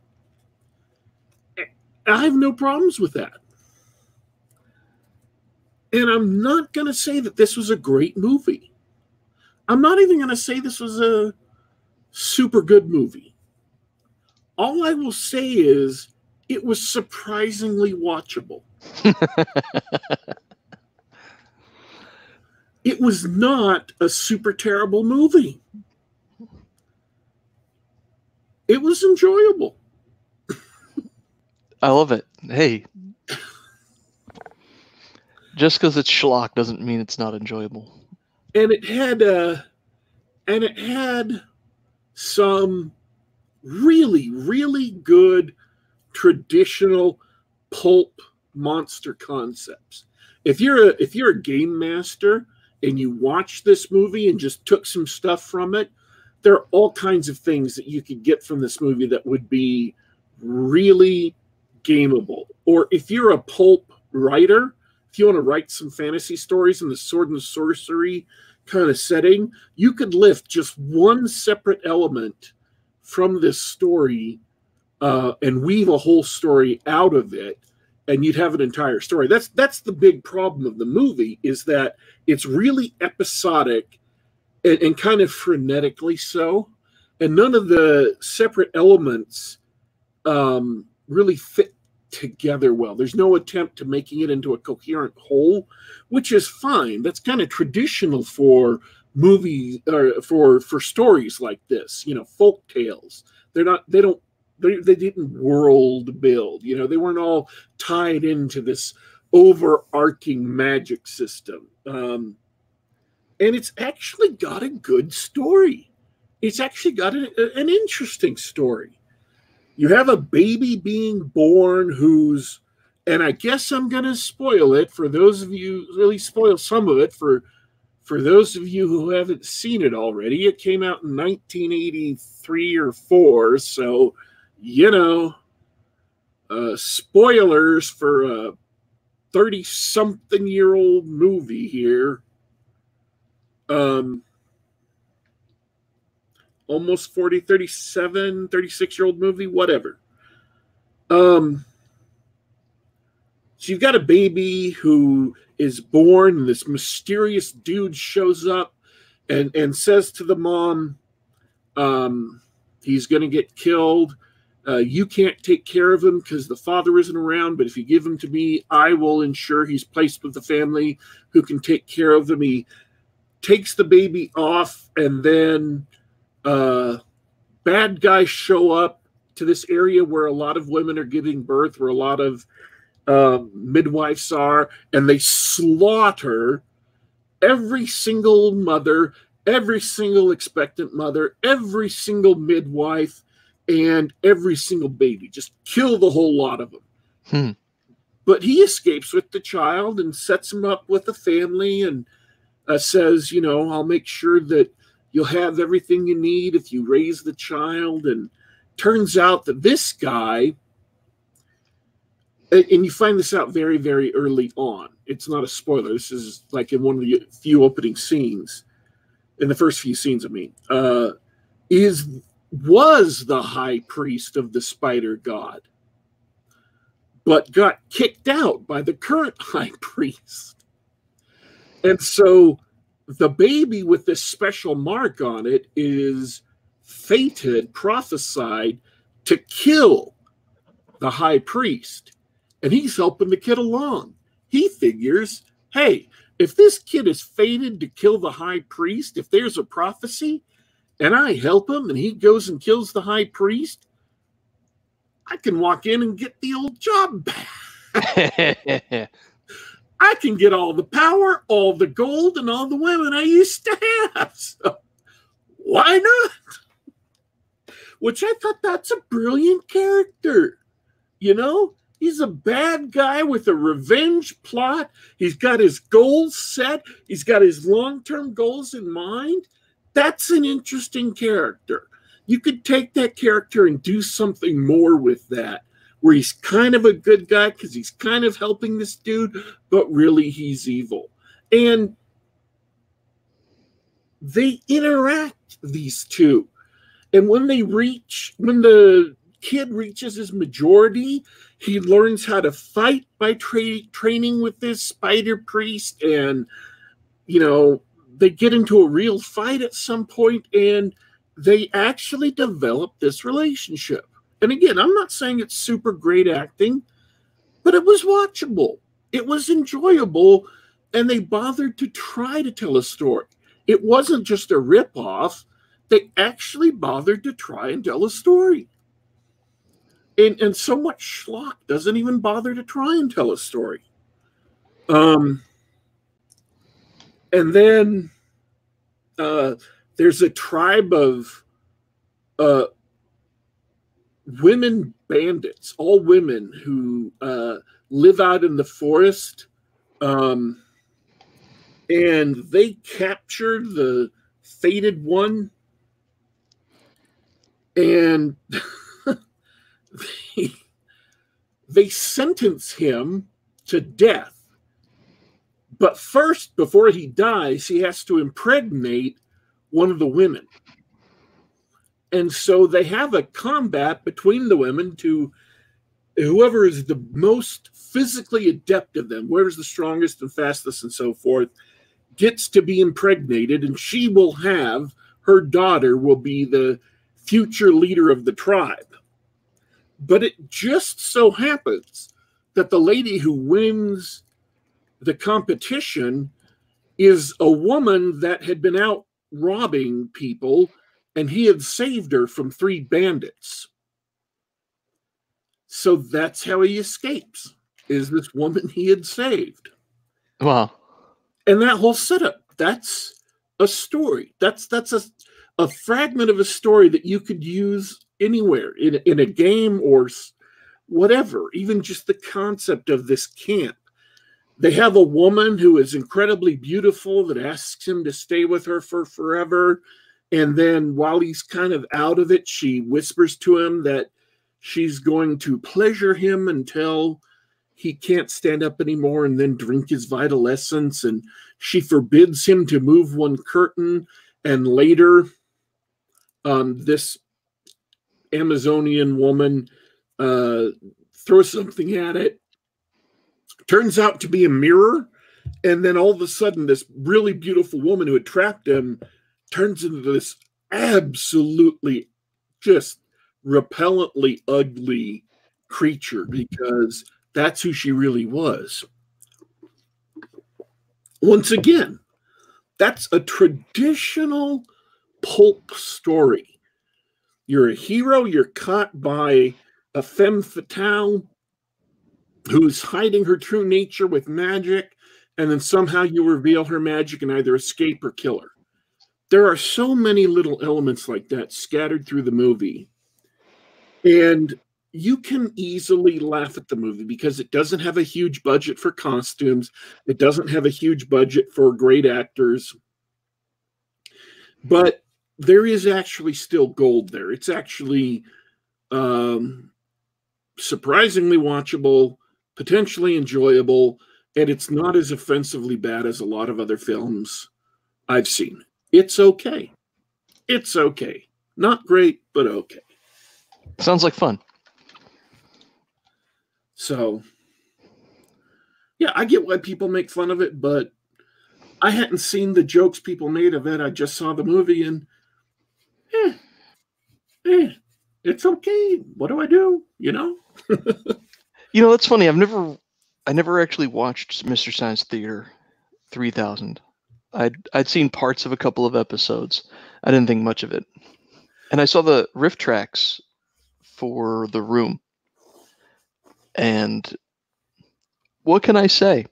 Speaker 1: I have no problems with that. And I'm not going to say that this was a great movie. I'm not even going to say this was a super good movie. All I will say is it was surprisingly watchable. it was not a super terrible movie. It was enjoyable.
Speaker 2: I love it. Hey, just because it's schlock doesn't mean it's not enjoyable.
Speaker 1: And it had uh and it had some really, really good traditional pulp monster concepts. If you're a if you're a game master and you watch this movie and just took some stuff from it, there are all kinds of things that you could get from this movie that would be really gameable. Or if you're a pulp writer, if you want to write some fantasy stories in the sword and sorcery kind of setting, you could lift just one separate element from this story uh, and weave a whole story out of it and you'd have an entire story that's that's the big problem of the movie is that it's really episodic and, and kind of frenetically so and none of the separate elements um, really fit together well. There's no attempt to making it into a coherent whole which is fine. That's kind of traditional for movies or for for stories like this you know folk tales. They're not they don't they, they didn't world build you know they weren't all tied into this overarching magic system. Um and it's actually got a good story. It's actually got an, an interesting story you have a baby being born who's and i guess i'm going to spoil it for those of you really spoil some of it for for those of you who haven't seen it already, it came out in 1983 or 4. So, you know, uh, spoilers for a 30 something year old movie here. Um, almost 40, 37, 36 year old movie, whatever. Um, so you've got a baby who is born, and this mysterious dude shows up and, and says to the mom, um, he's going to get killed. Uh, you can't take care of him because the father isn't around, but if you give him to me, I will ensure he's placed with the family who can take care of him. He takes the baby off, and then uh, bad guys show up to this area where a lot of women are giving birth, where a lot of um, midwives are, and they slaughter every single mother, every single expectant mother, every single midwife, and every single baby. Just kill the whole lot of them.
Speaker 2: Hmm.
Speaker 1: But he escapes with the child and sets him up with a family and uh, says, you know, I'll make sure that you'll have everything you need if you raise the child. And turns out that this guy and you find this out very very early on. It's not a spoiler. This is like in one of the few opening scenes in the first few scenes i mean uh is was the high priest of the spider god but got kicked out by the current high priest. And so the baby with this special mark on it is fated prophesied to kill the high priest and he's helping the kid along. He figures, hey, if this kid is fated to kill the high priest, if there's a prophecy, and I help him and he goes and kills the high priest, I can walk in and get the old job back. I can get all the power, all the gold, and all the women I used to have. So why not? Which I thought that's a brilliant character. You know, He's a bad guy with a revenge plot. He's got his goals set, he's got his long term goals in mind. That's an interesting character. You could take that character and do something more with that, where he's kind of a good guy because he's kind of helping this dude, but really he's evil. And they interact, these two. And when they reach, when the kid reaches his majority, he learns how to fight by tra- training with this spider priest, and you know they get into a real fight at some point and they actually develop this relationship. And again, I'm not saying it's super great acting, but it was watchable. It was enjoyable, and they bothered to try to tell a story. It wasn't just a ripoff. They actually bothered to try and tell a story. And, and so much schlock doesn't even bother to try and tell a story. Um, and then uh, there's a tribe of uh, women bandits, all women who uh, live out in the forest. Um, and they capture the fated one and they, they sentence him to death but first, before he dies, he has to impregnate one of the women. And so they have a combat between the women to whoever is the most physically adept of them, whoever's the strongest and fastest and so forth, gets to be impregnated, and she will have her daughter will be the future leader of the tribe. But it just so happens that the lady who wins the competition is a woman that had been out robbing people and he had saved her from three bandits. So that's how he escapes is this woman he had saved.
Speaker 2: Wow.
Speaker 1: And that whole setup, that's a story. That's that's a a fragment of a story that you could use anywhere in in a game or whatever, even just the concept of this camp they have a woman who is incredibly beautiful that asks him to stay with her for forever. And then while he's kind of out of it, she whispers to him that she's going to pleasure him until he can't stand up anymore and then drink his vital essence. And she forbids him to move one curtain. And later, um, this Amazonian woman uh, throws something at it turns out to be a mirror and then all of a sudden this really beautiful woman who had trapped him turns into this absolutely just repellently ugly creature because that's who she really was once again that's a traditional pulp story you're a hero you're caught by a femme fatale who's hiding her true nature with magic, and then somehow you reveal her magic and either escape or kill her. There are so many little elements like that scattered through the movie. And you can easily laugh at the movie because it doesn't have a huge budget for costumes, it doesn't have a huge budget for great actors. But there is actually still gold there. It's actually um, surprisingly watchable potentially enjoyable, and it's not as offensively bad as a lot of other films I've seen. It's okay. It's okay. Not great, but okay.
Speaker 2: Sounds like fun.
Speaker 1: So, yeah, I get why people make fun of it, but I hadn't seen the jokes people made of it. I just saw the movie and, eh, eh, it's okay. What do I do? You know?
Speaker 2: You know, that's funny. I've never, I never actually watched Mystery Science Theater 3000. I'd I'd seen parts of a couple of episodes. I didn't think much of it, and I saw the RiffTrax for the room. And what can I say?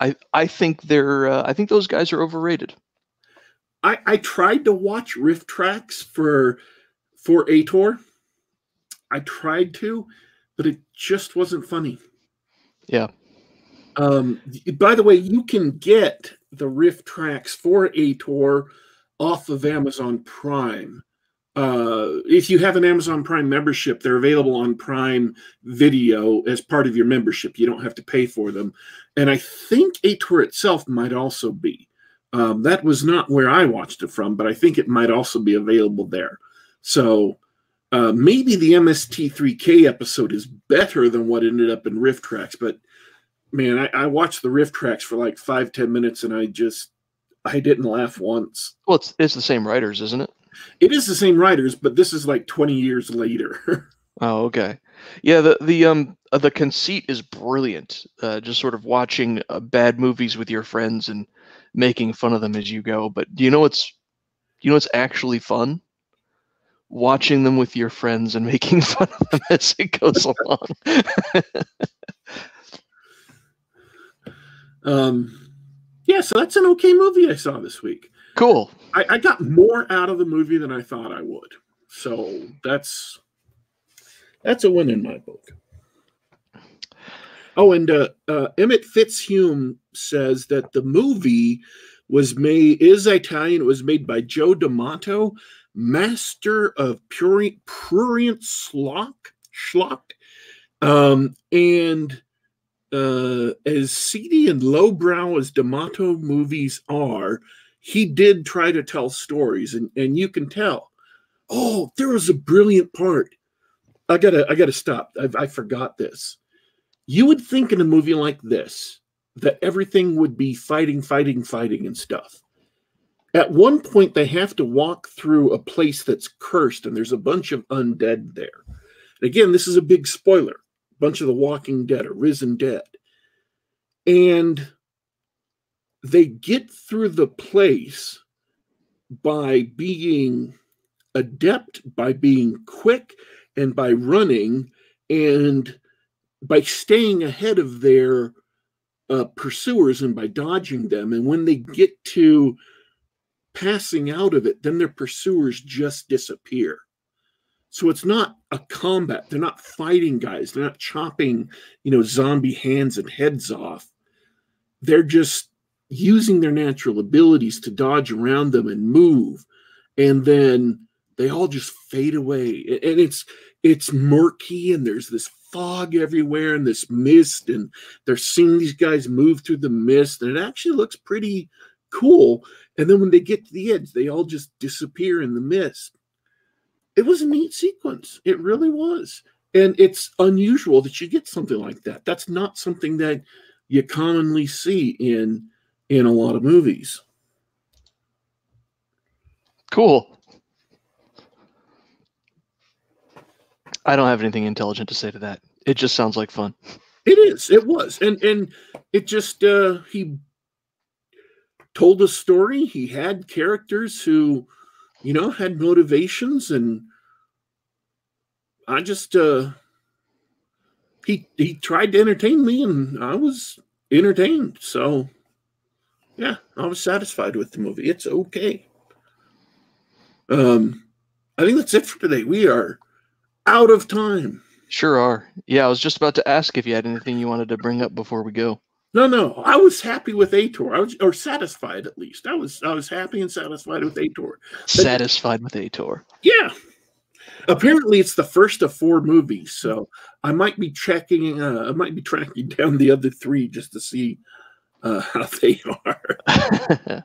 Speaker 2: I I think they're uh, I think those guys are overrated.
Speaker 1: I I tried to watch RiffTrax for for Ator. I tried to, but it just wasn't funny.
Speaker 2: Yeah.
Speaker 1: Um, by the way, you can get the RiffTrax for Ator off of Amazon Prime. Uh, if you have an Amazon Prime membership, they're available on Prime Video as part of your membership. You don't have to pay for them. And I think Ator itself might also be. Um, that was not where I watched it from, but I think it might also be available there. So uh, maybe the MST3K episode is better than what ended up in RiffTrax, but man, I, I watched the RiffTrax for like five ten minutes and I just I didn't laugh once.
Speaker 2: Well, it's it's the same writers, isn't it?
Speaker 1: It is the same writers, but this is like 20 years later.
Speaker 2: Oh, okay. Yeah, the the um uh, the conceit is brilliant. Uh, just sort of watching uh, bad movies with your friends and making fun of them as you go. But do you know what's you know what's actually fun? Watching them with your friends and making fun of them as it goes along.
Speaker 1: Um, yeah, so that's an okay movie I saw this week.
Speaker 2: cool.
Speaker 1: I, I got more out of the movie than I thought I would. So that's that's a win in my book. Oh, and uh, uh, Emmett Fitzhume says that the movie was made is Italian. It was made by Joe D'Amato, master of prurient, prurient schlock, schlock, um, and uh, as seedy and lowbrow as D'Amato movies are, he did try to tell stories, and and you can tell. Oh, there was a brilliant part. I gotta I gotta stop. I, I forgot this. You would think in a movie like this that everything would be fighting, fighting, fighting, and stuff. At one point, they have to walk through a place that's cursed, and there's a bunch of undead there. And again, this is a big spoiler. Bunch of the Walking Dead are risen dead, and they get through the place by being adept, by being quick, and by running, and by staying ahead of their uh, pursuers and by dodging them. And when they get to passing out of it, then their pursuers just disappear. So it's not a combat. They're not fighting guys. They're not chopping, you know, zombie hands and heads off. They're just using their natural abilities to dodge around them and move. And then they all just fade away. And it's it's murky and there's this fog everywhere and this mist and they're seeing these guys move through the mist and it actually looks pretty cool and then when they get to the edge they all just disappear in the mist it was a neat sequence it really was and it's unusual that you get something like that that's not something that you commonly see in in a lot of movies
Speaker 2: Cool. I don't have anything intelligent to say to that. It just sounds like fun.
Speaker 1: It is. It was, and and it just uh, he told a story. He had characters who, you know, had motivations, and I just uh, he he tried to entertain me, and I was entertained. So, yeah, I was satisfied with the movie. It's okay. Um, I think that's it for today. We are out of time.
Speaker 2: Sure are. Yeah, I was just about to ask if you had anything you wanted to bring up before we go.
Speaker 1: No, no, I was happy with Ator. I was, or satisfied at least. I was, I was happy and satisfied with Ator.
Speaker 2: Satisfied with Ator.
Speaker 1: Yeah. Apparently, it's the first of four movies, so I might be checking. Uh, I might be tracking down the other three just to see uh, how they are.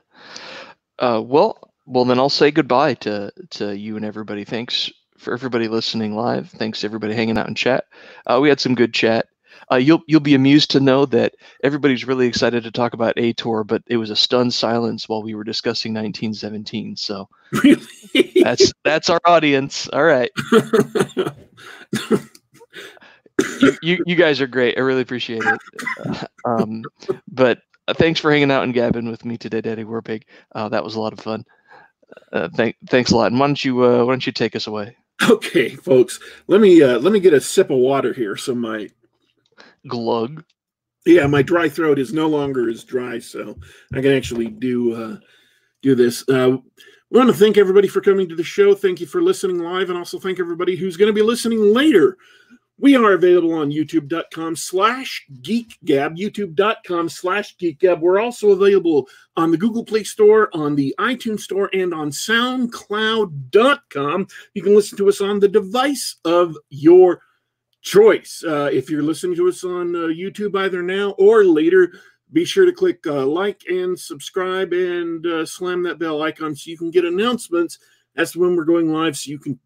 Speaker 2: uh, well, well, then I'll say goodbye to to you and everybody. Thanks for everybody listening live. Thanks everybody hanging out in chat. Uh, we had some good chat. Uh, you'll you'll be amused to know that everybody's really excited to talk about Ator, but it was a stunned silence while we were discussing 1917. So
Speaker 1: really,
Speaker 2: that's that's our audience. All right, you, you you guys are great. I really appreciate it. Uh, um, but uh, thanks for hanging out and gabbing with me today, Daddy Warpig. Uh, that was a lot of fun. Uh, thank, thanks a lot. And why don't you uh, why don't you take us away?
Speaker 1: okay, folks. Let me uh, let me get a sip of water here, so my
Speaker 2: Glug.
Speaker 1: yeah, my dry throat is no longer as dry, so I can actually do uh, do this. Uh, we want to thank everybody for coming to the show. Thank you for listening live, and also thank everybody who's going to be listening later. We are available on youtube.com slash geekgab, youtube.com slash geekgab. We're also available on the Google Play Store, on the iTunes Store, and on soundcloud.com. You can listen to us on the device of your choice. Uh, if you're listening to us on uh, YouTube either now or later, be sure to click uh, like and subscribe and uh, slam that bell icon so you can get announcements as to when we're going live so you can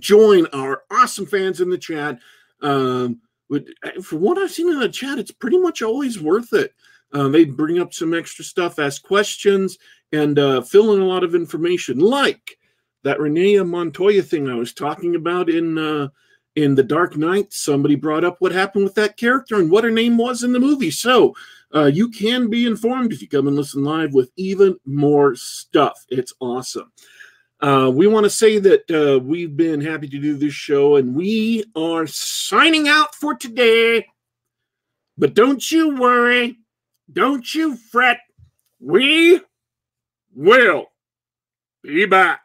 Speaker 1: join our awesome fans in the chat. Um, but for what I've seen in the chat, it's pretty much always worth it. Uh, they bring up some extra stuff, ask questions, and uh, fill in a lot of information, like that Renee Montoya thing I was talking about in uh, in The Dark Knight. Somebody brought up what happened with that character and what her name was in the movie. So uh, you can be informed if you come and listen live with even more stuff. It's awesome. Uh, we want to say that uh, we've been happy to do this show and we are signing out for today. But don't you worry, don't you fret. We will be back.